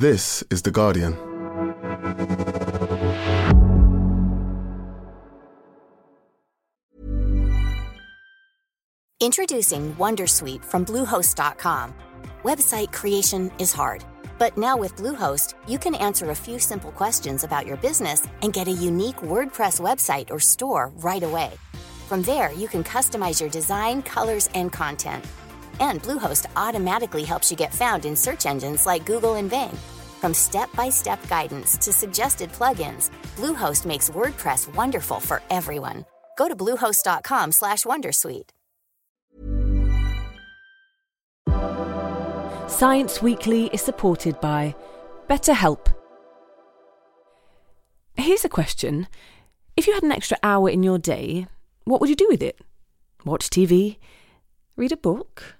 This is The Guardian. Introducing Wondersuite from Bluehost.com. Website creation is hard, but now with Bluehost, you can answer a few simple questions about your business and get a unique WordPress website or store right away. From there, you can customize your design, colors, and content. And Bluehost automatically helps you get found in search engines like Google and Bing. From step-by-step guidance to suggested plugins, Bluehost makes WordPress wonderful for everyone. Go to bluehost.com/wondersuite. Science Weekly is supported by BetterHelp. Here's a question. If you had an extra hour in your day, what would you do with it? Watch TV? Read a book?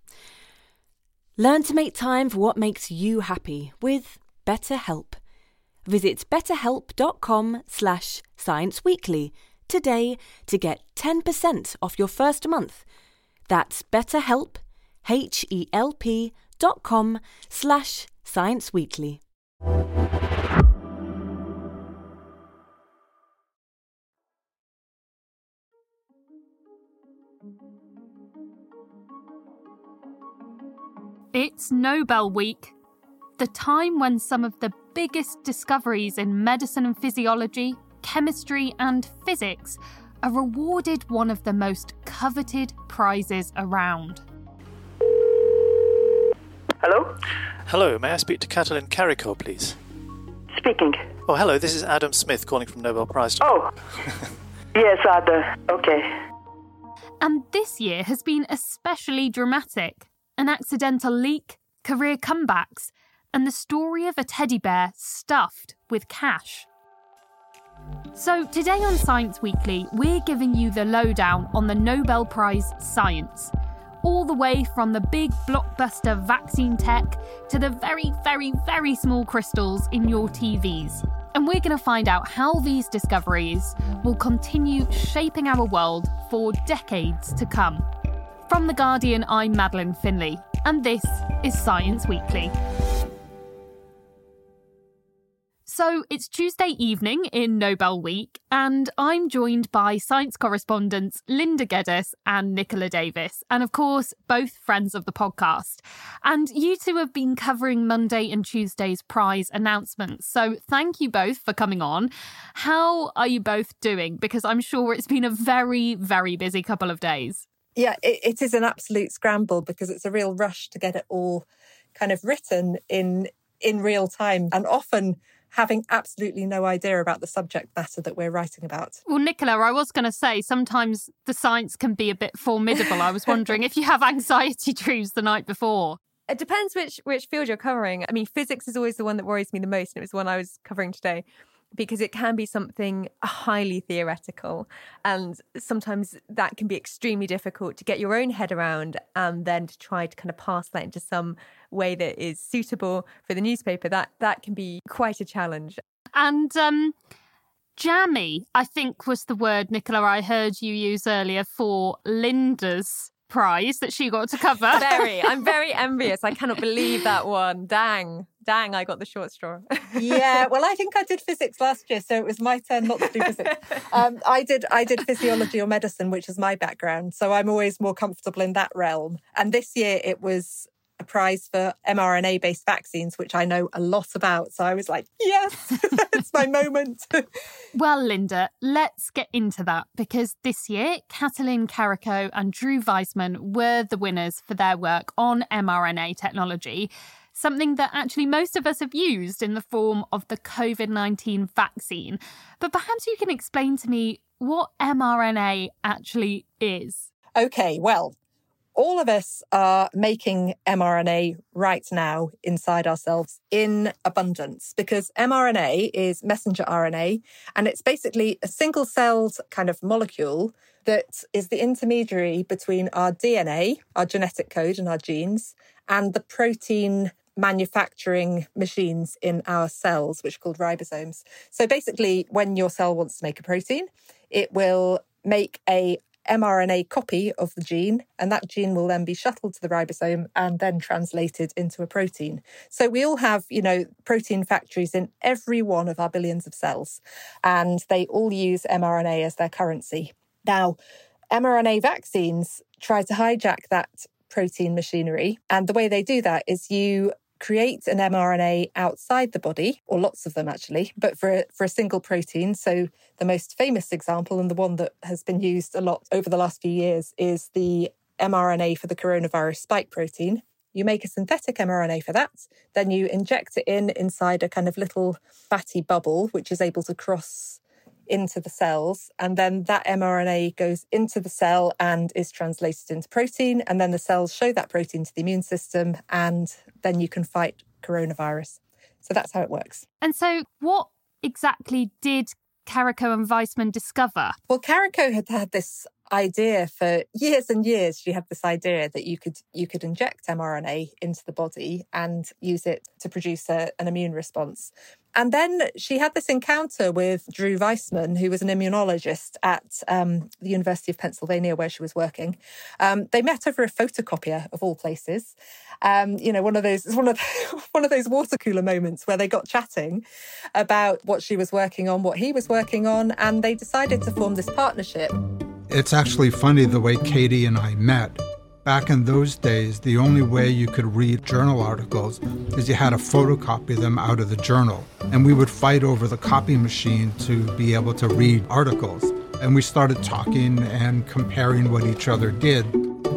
Learn to make time for what makes you happy with BetterHelp. Visit betterhelp.com slash scienceweekly today to get 10% off your first month. That's betterhelp, H-E-L-P dot com slash scienceweekly. It's Nobel Week, the time when some of the biggest discoveries in medicine and physiology, chemistry, and physics are awarded one of the most coveted prizes around. Hello? Hello, may I speak to Katalin Karikó, please? Speaking. Oh, hello, this is Adam Smith calling from Nobel Prize. Oh, yes, Adam, Okay. And this year has been especially dramatic an accidental leak, career comebacks, and the story of a teddy bear stuffed with cash. So, today on Science Weekly, we're giving you the lowdown on the Nobel Prize Science, all the way from the big blockbuster vaccine tech to the very, very, very small crystals in your TVs. And we're going to find out how these discoveries will continue shaping our world for decades to come. From The Guardian, I'm Madeleine Finlay, and this is Science Weekly. So it's Tuesday evening in Nobel Week, and I'm joined by science correspondents Linda Geddes and Nicola Davis, and of course, both friends of the podcast. And you two have been covering Monday and Tuesday's prize announcements. So thank you both for coming on. How are you both doing? Because I'm sure it's been a very, very busy couple of days. Yeah, it, it is an absolute scramble because it's a real rush to get it all kind of written in in real time and often having absolutely no idea about the subject matter that we're writing about. Well, Nicola, I was going to say sometimes the science can be a bit formidable. I was wondering if you have anxiety dreams the night before. It depends which which field you're covering. I mean, physics is always the one that worries me the most, and it was the one I was covering today because it can be something highly theoretical and sometimes that can be extremely difficult to get your own head around and then to try to kind of pass that into some way that is suitable for the newspaper. That that can be quite a challenge. And um jammy i think was the word nicola i heard you use earlier for linda's prize that she got to cover. Very. I'm very envious. I cannot believe that one. Dang dang, I got the short straw. yeah, well, I think I did physics last year, so it was my turn not to do physics. Um, I did I did physiology or medicine, which is my background, so I'm always more comfortable in that realm. And this year it was a prize for mRNA based vaccines, which I know a lot about. So I was like, yes, it's my moment. well, Linda, let's get into that because this year, Katalin Karikó and Drew Weissman were the winners for their work on mRNA technology something that actually most of us have used in the form of the COVID 19 vaccine. But perhaps you can explain to me what mRNA actually is. Okay, well, all of us are making mRNA right now inside ourselves in abundance because mRNA is messenger RNA and it's basically a single celled kind of molecule that is the intermediary between our DNA, our genetic code and our genes, and the protein manufacturing machines in our cells, which are called ribosomes. So basically, when your cell wants to make a protein, it will make a mRNA copy of the gene, and that gene will then be shuttled to the ribosome and then translated into a protein. So we all have, you know, protein factories in every one of our billions of cells, and they all use mRNA as their currency. Now, mRNA vaccines try to hijack that protein machinery. And the way they do that is you create an mRNA outside the body, or lots of them actually, but for a, for a single protein. So the most famous example and the one that has been used a lot over the last few years is the mRNA for the coronavirus spike protein. You make a synthetic mRNA for that, then you inject it in inside a kind of little fatty bubble, which is able to cross into the cells. And then that mRNA goes into the cell and is translated into protein. And then the cells show that protein to the immune system, and then you can fight coronavirus. So that's how it works. And so, what exactly did Karikó and Weissman discover? Well, Karikó had had this idea for years and years. She had this idea that you could you could inject mRNA into the body and use it to produce a, an immune response. And then she had this encounter with Drew Weissman, who was an immunologist at um, the University of Pennsylvania, where she was working. Um, they met over a photocopier of all places. Um, you know, one of those one of one of those water cooler moments where they got chatting about what she was working on, what he was working on, and they decided to form this partnership. It's actually funny the way Katie and I met. Back in those days, the only way you could read journal articles is you had to photocopy them out of the journal. And we would fight over the copy machine to be able to read articles. And we started talking and comparing what each other did.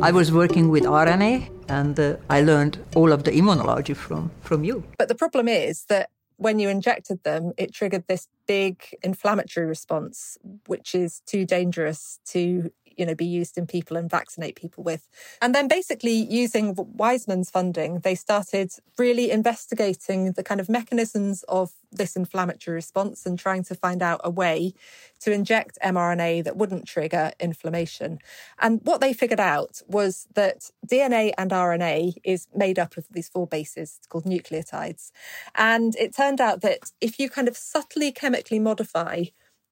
I was working with RNA and uh, I learned all of the immunology from, from you. But the problem is that when you injected them, it triggered this big inflammatory response, which is too dangerous to you know be used in people and vaccinate people with and then basically using Weissman's funding they started really investigating the kind of mechanisms of this inflammatory response and trying to find out a way to inject mRNA that wouldn't trigger inflammation. And what they figured out was that DNA and RNA is made up of these four bases called nucleotides. And it turned out that if you kind of subtly chemically modify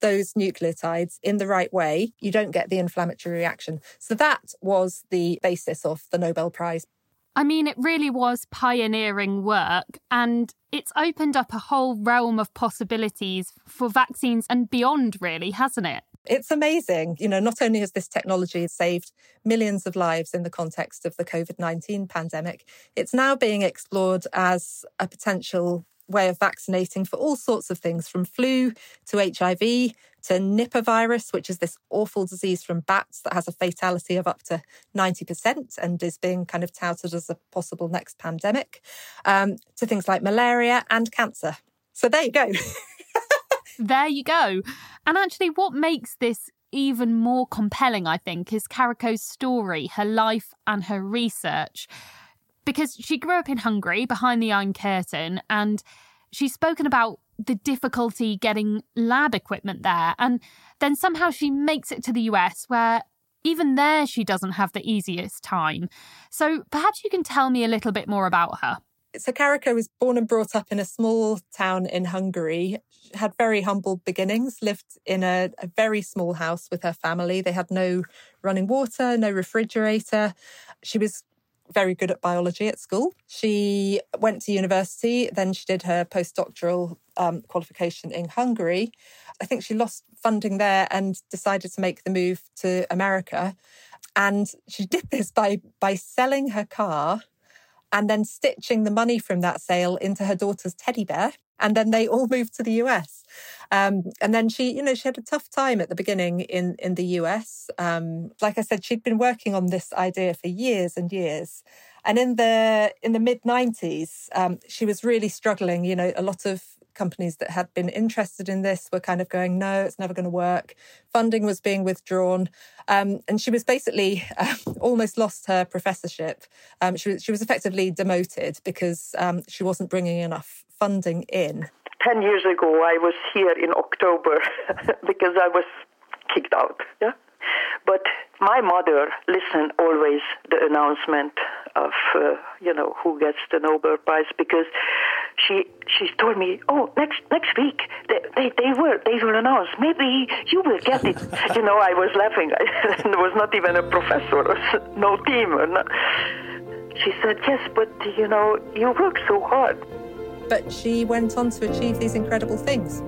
those nucleotides in the right way, you don't get the inflammatory reaction. So that was the basis of the Nobel Prize. I mean, it really was pioneering work, and it's opened up a whole realm of possibilities for vaccines and beyond, really, hasn't it? It's amazing. You know, not only has this technology saved millions of lives in the context of the COVID 19 pandemic, it's now being explored as a potential way of vaccinating for all sorts of things from flu to HIV to Nipah virus, which is this awful disease from bats that has a fatality of up to 90% and is being kind of touted as a possible next pandemic, um, to things like malaria and cancer. So there you go. there you go. And actually, what makes this even more compelling, I think, is Karikó's story, her life, and her research because she grew up in Hungary behind the Iron Curtain and she's spoken about the difficulty getting lab equipment there. And then somehow she makes it to the US where even there she doesn't have the easiest time. So perhaps you can tell me a little bit more about her. So Karikó was born and brought up in a small town in Hungary. She had very humble beginnings, lived in a, a, very small house with her family. They had no running water, no refrigerator. She was very good at biology at school. She went to university, then she did her postdoctoral um, qualification in Hungary. I think she lost funding there and decided to make the move to America. And she did this by by selling her car and then stitching the money from that sale into her daughter's teddy bear. And then they all moved to the US. Um, and then she, you know, she had a tough time at the beginning in, in the US. Um, like I said, she'd been working on this idea for years and years. And in the in the mid 90s, um, she was really struggling. You know, a lot of companies that had been interested in this were kind of going, no, it's never going to work. Funding was being withdrawn. Um, and she was basically uh, almost lost her professorship. Um, she, was, she was effectively demoted because she wasn't bringing enough funding in. 10 years ago, I was here in October because I was kicked out. Yeah. But my mother listened always the announcement of uh, you know who gets the Nobel Prize because she she told me oh next next week they they, they will they will announce maybe you will get it you know I was laughing there was not even a professor no team she said yes but you know you work so hard but she went on to achieve these incredible things.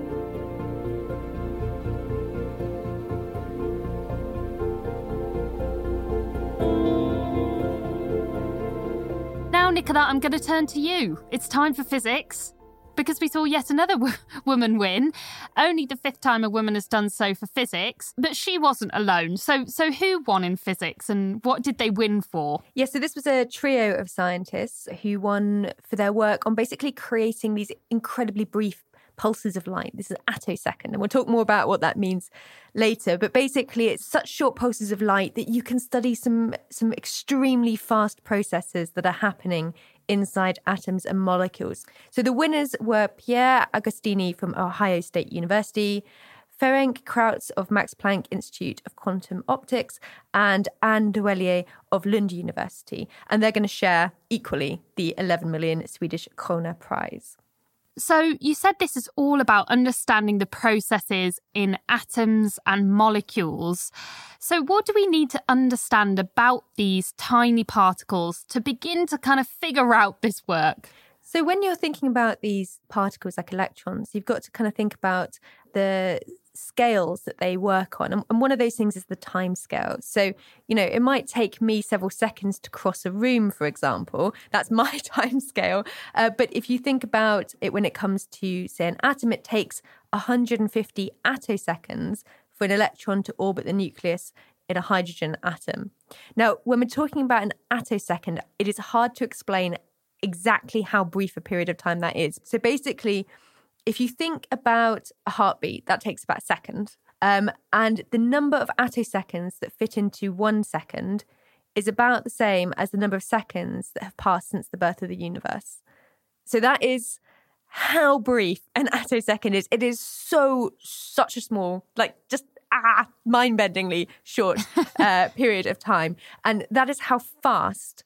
Now, Nicola, I'm going to turn to you. It's time for physics. Because we saw yet another w- woman win, only the fifth time a woman has done so for physics, but she wasn't alone. So, so who won in physics, and what did they win for? Yeah, so this was a trio of scientists who won for their work on basically creating these incredibly brief pulses of light. This is attosecond, and we'll talk more about what that means later. But basically, it's such short pulses of light that you can study some some extremely fast processes that are happening inside atoms and molecules. So the winners were Pierre Agostini from Ohio State University. Ferenc Krausz of Max Planck Institute of Quantum Optics and Anne L'Huillier of Lund University. And they're going to share equally the 11 million Swedish krona prize. So, you said this is all about understanding the processes in atoms and molecules. So, what do we need to understand about these tiny particles to begin to kind of figure out this work? So, when you're thinking about these particles like electrons, you've got to kind of think about the scales that they work on. And one of those things is the time scale. So, you know, it might take me several seconds to cross a room, for example. That's my time scale. Uh, but if you think about it when it comes to, say, an atom, it takes 150 attoseconds for an electron to orbit the nucleus in a hydrogen atom. Now, when we're talking about an attosecond, it is hard to explain exactly how brief a period of time that is. So basically, if you think about a heartbeat, that takes about a second. Um, and the number of attoseconds that fit into one second is about the same as the number of seconds that have passed since the birth of the universe. So that is how brief an attosecond is. It is so, such a small, like just ah, mind bendingly short uh, period of time. And that is how fast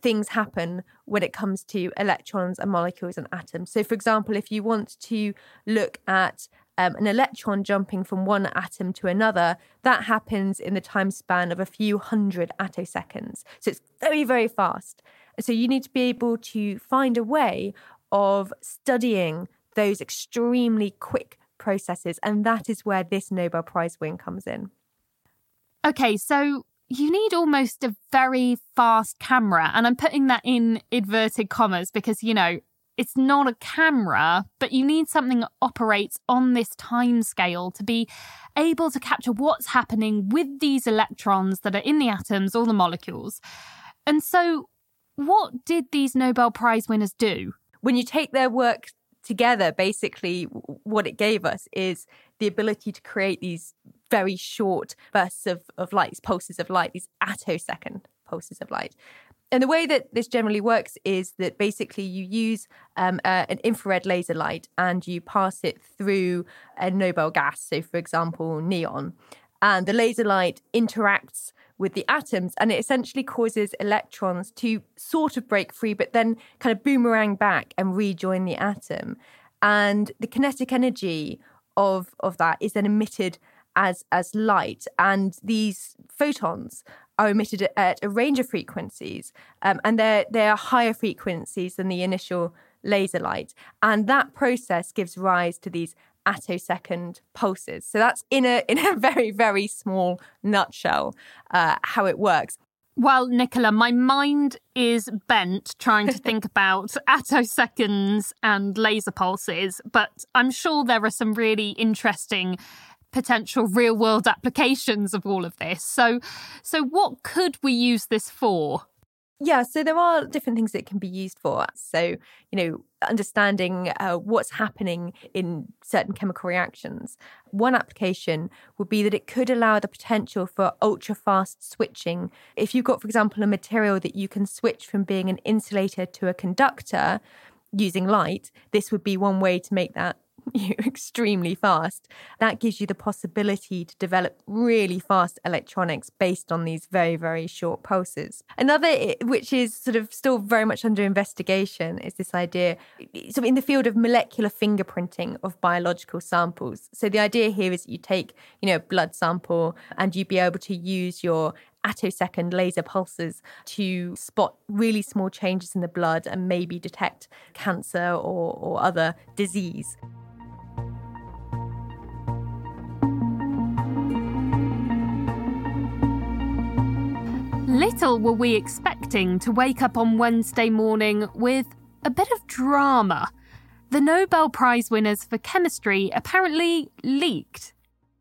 things happen when it comes to electrons and molecules and atoms. So, for example, if you want to look at um, an electron jumping from one atom to another, that happens in the time span of a few hundred attoseconds. So it's very, very fast. So you need to be able to find a way of studying those extremely quick processes. And that is where this Nobel Prize win comes in. Okay, so you need almost a very fast camera. And I'm putting that in inverted commas because, you know, it's not a camera, but you need something that operates on this time scale to be able to capture what's happening with these electrons that are in the atoms or the molecules. And so, what did these Nobel Prize winners do? When you take their work together, basically, what it gave us is the ability to create these very short bursts of, of light, these pulses of light, these attosecond pulses of light. And the way that this generally works is that basically you use um, uh, an infrared laser light and you pass it through a noble gas, so for example, neon. And the laser light interacts with the atoms and it essentially causes electrons to sort of break free, but then kind of boomerang back and rejoin the atom. And the kinetic energy of, of that is then emitted as as light, and these photons are emitted at, a range of frequencies, um, and they're they are higher frequencies than the initial laser light, and that process gives rise to these attosecond pulses. So that's in a in a very very small nutshell uh, how it works. Well, Nicola, my mind is bent trying to think about attoseconds and laser pulses, but I'm sure there are some really interesting potential real world applications of all of this. So so what could we use this for? Yeah, so there are different things that can be used for. So, you know, understanding uh, what's happening in certain chemical reactions. One application would be that it could allow the potential for ultra fast switching. If you've got, for example, a material that you can switch from being an insulator to a conductor using light, this would be one way to make that extremely fast. That gives you the possibility to develop really fast electronics based on these very, very short pulses. Another, eh, which is sort of still very much under investigation, is this idea eh, so in the field of molecular fingerprinting of biological samples. So the idea here is that you take, you know, a blood sample and you'd be able to use your attosecond laser pulses to spot really small changes in the blood and maybe detect cancer or, or other disease. Little were we expecting to wake up on Wednesday morning with a bit of drama. The Nobel Prize winners for chemistry apparently leaked.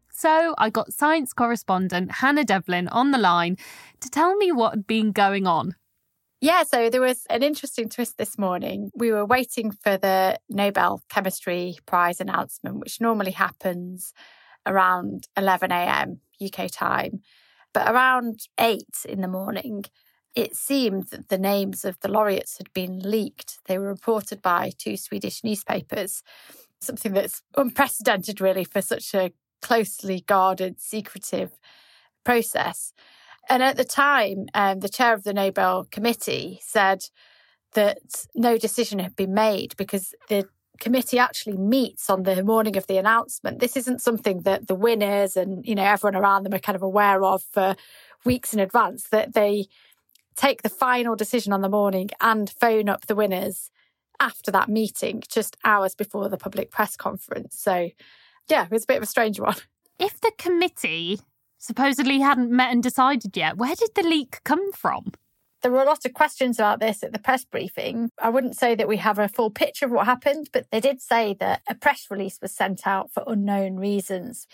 So I got science correspondent Hannah Devlin on the line to tell me what had been going on. Yeah, so there was an interesting twist this morning. We were waiting for the Nobel Chemistry Prize announcement, which normally happens around 11 a.m. UK time. But around eight in the morning, it seemed that the names of the laureates had been leaked. They were reported by two Swedish newspapers, something that's unprecedented, really, for such a closely guarded, secretive process. And at the time, um, the chair of the Nobel Committee said that no decision had been made because the committee actually meets on the morning of the announcement. This isn't something that the winners and you know everyone around them are kind of aware of for weeks in advance. That they take the final decision on the morning and phone up the winners after that meeting, just hours before the public press conference. So, yeah, it was a bit of a strange one. If the committee supposedly hadn't met and decided yet, where did the leak come from? There were a lot of questions about this at the press briefing. I wouldn't say that we have a full picture of what happened, but they did say that a press release was sent out for unknown reasons.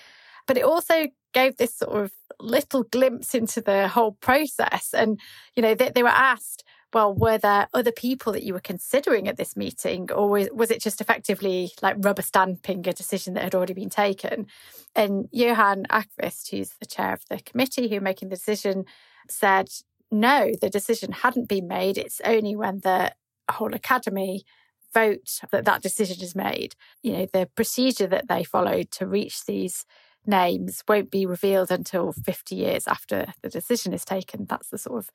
But it also gave this sort of little glimpse into the whole process. And, you know, they, they were asked, well, were there other people that you were considering at this meeting, or was, it just effectively like rubber stamping a decision that had already been taken? And Johan Åqvist, who's the chair of the committee who making the decision, said no, the decision hadn't been made. It's only when the whole academy vote that that decision is made. You know, the procedure that they followed to reach these names won't be revealed until 50 years after the decision is taken. That's the sort of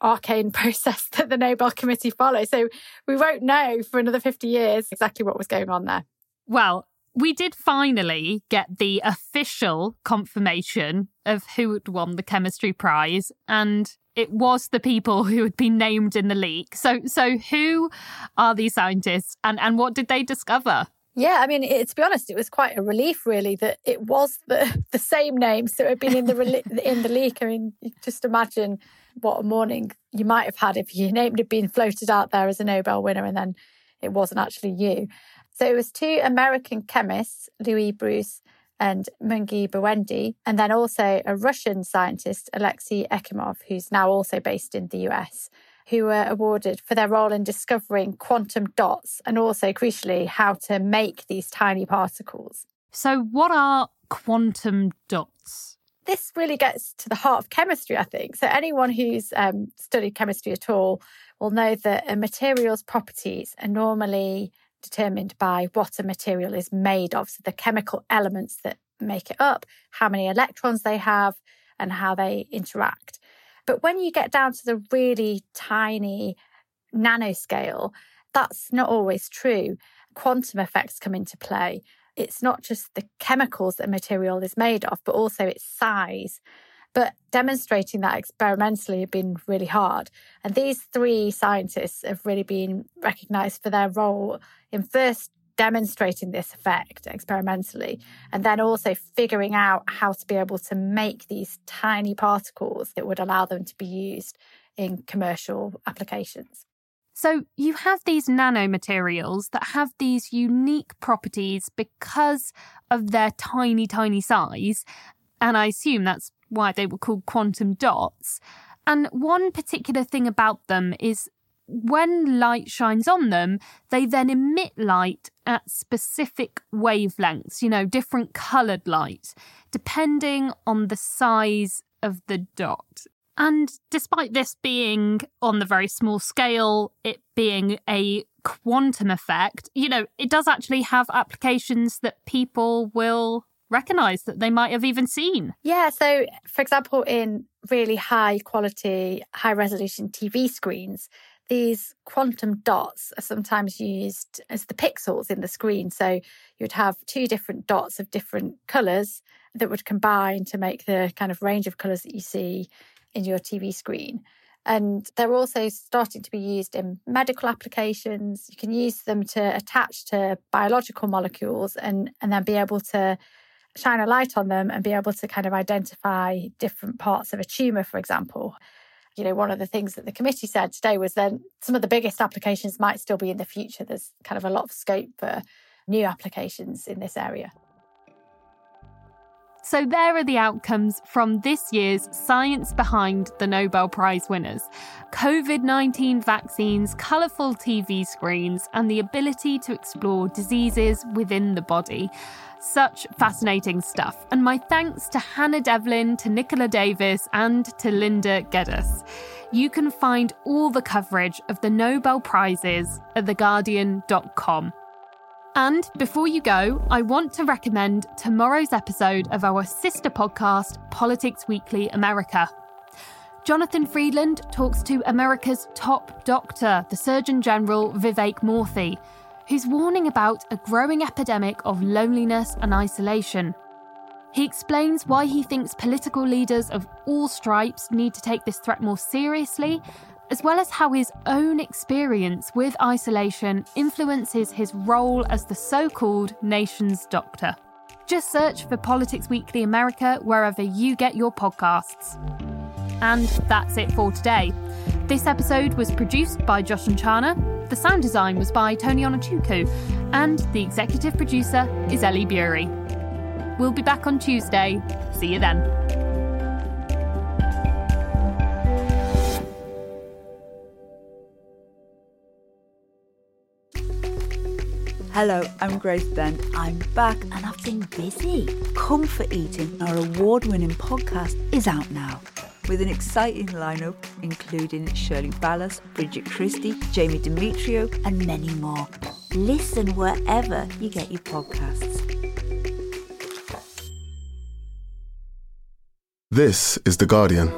arcane process that the Nobel Committee follows. So we won't know for another 50 years exactly what was going on there. Well, we did finally get the official confirmation of who had won the chemistry prize and it was the people who had been named in the leak. So so who are these scientists and and what did they discover? Yeah, I mean, it, to be honest, it was quite a relief, really, that it was the the same names that had been in the in the leak. I mean, just imagine what a morning you might have had if your name had been floated out there as a Nobel winner, and then it wasn't actually you. So it was two American chemists, Louis Brus and Moungi Bawendi, and then also a Russian scientist, Alexei Ekimov, who's now also based in the US, who were awarded for their role in discovering quantum dots and also, crucially, how to make these tiny particles. So, what are quantum dots? This really gets to the heart of chemistry, I think. So, anyone who's um, studied chemistry at all will know that a material's properties are normally determined by what a material is made of. So the chemical elements that make it up, how many electrons they have, and how they interact. But when you get down to the really tiny nanoscale, that's not always true. Quantum effects come into play. It's not just the chemicals that a material is made of, but also its size. But demonstrating that experimentally had been really hard. And these three scientists have really been recognized for their role in first demonstrating this effect experimentally, and then also figuring out how to be able to make these tiny particles that would allow them to be used in commercial applications. So, you have these nanomaterials that have these unique properties because of their tiny, tiny size. And I assume that's why they were called quantum dots. And one particular thing about them is when light shines on them, they then emit light at specific wavelengths, you know, different coloured light, depending on the size of the dot. And despite this being on the very small scale, it being a quantum effect, you know, it does actually have applications that people will recognize that they might have even seen. Yeah. So, for example, in really high quality, high resolution TV screens, these quantum dots are sometimes used as the pixels in the screen. So you'd have two different dots of different colours that would combine to make the kind of range of colours that you see in your TV screen. And they're also starting to be used in medical applications. You can use them to attach to biological molecules and, and then be able to shine a light on them and be able to kind of identify different parts of a tumour, for example. You know, one of the things that the committee said today was that some of the biggest applications might still be in the future. There's kind of a lot of scope for new applications in this area. So, there are the outcomes from this year's Science Behind the Nobel Prize winners COVID 19 vaccines, colourful TV screens, and the ability to explore diseases within the body. Such fascinating stuff. And my thanks to Hannah Devlin, to Nicola Davis, and to Linda Geddes. You can find all the coverage of the Nobel Prizes at theguardian.com. And before you go, I want to recommend tomorrow's episode of our sister podcast, Politics Weekly America. Jonathan Freedland talks to America's top doctor, the Surgeon General Vivek Murthy, who's warning about a growing epidemic of loneliness and isolation. He explains why he thinks political leaders of all stripes need to take this threat more seriously as well as how his own experience with isolation influences his role as the so called nation's doctor. Just search for Politics Weekly America wherever you get your podcasts. And that's it for today. This episode was produced by Josh and Chana, the sound design was by Tony Onuchukwu, and the executive producer is Ellie Bury. We'll be back on Tuesday. See you then. Hello, I'm Grace Dent. I'm back and I've been busy. Comfort Eating, our award winning podcast, is out now with an exciting lineup including Shirley Ballas, Bridget Christie, Jamie Demetriou, and many more. Listen wherever you get your podcasts. This is The Guardian.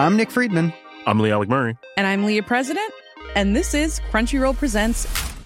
I'm Nick Friedman. I'm Lee Alec Murray. And I'm Leah President. And this is Crunchyroll Presents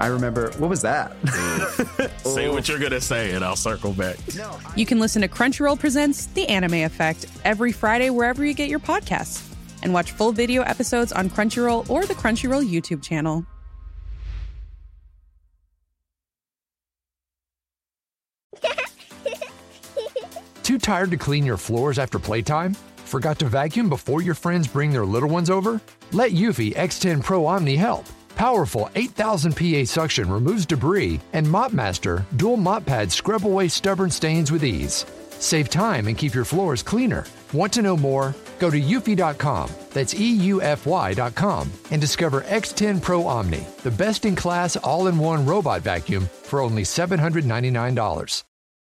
I remember, what was that? say what you're going to say, and I'll circle back. You can listen to Crunchyroll Presents The Anime Effect every Friday wherever you get your podcasts, and watch full video episodes on Crunchyroll or the Crunchyroll YouTube channel. Too tired to clean your floors after playtime? Forgot to vacuum before your friends bring their little ones over? Let Eufy X10 Pro Omni help. Powerful 8000 PA suction removes debris, and MopMaster dual mop pads scrub away stubborn stains with ease. Save time and keep your floors cleaner. Want to know more? Go to eufy.com, that's EUFY.com, and discover X10 Pro Omni, the best in class all in one robot vacuum for only $799.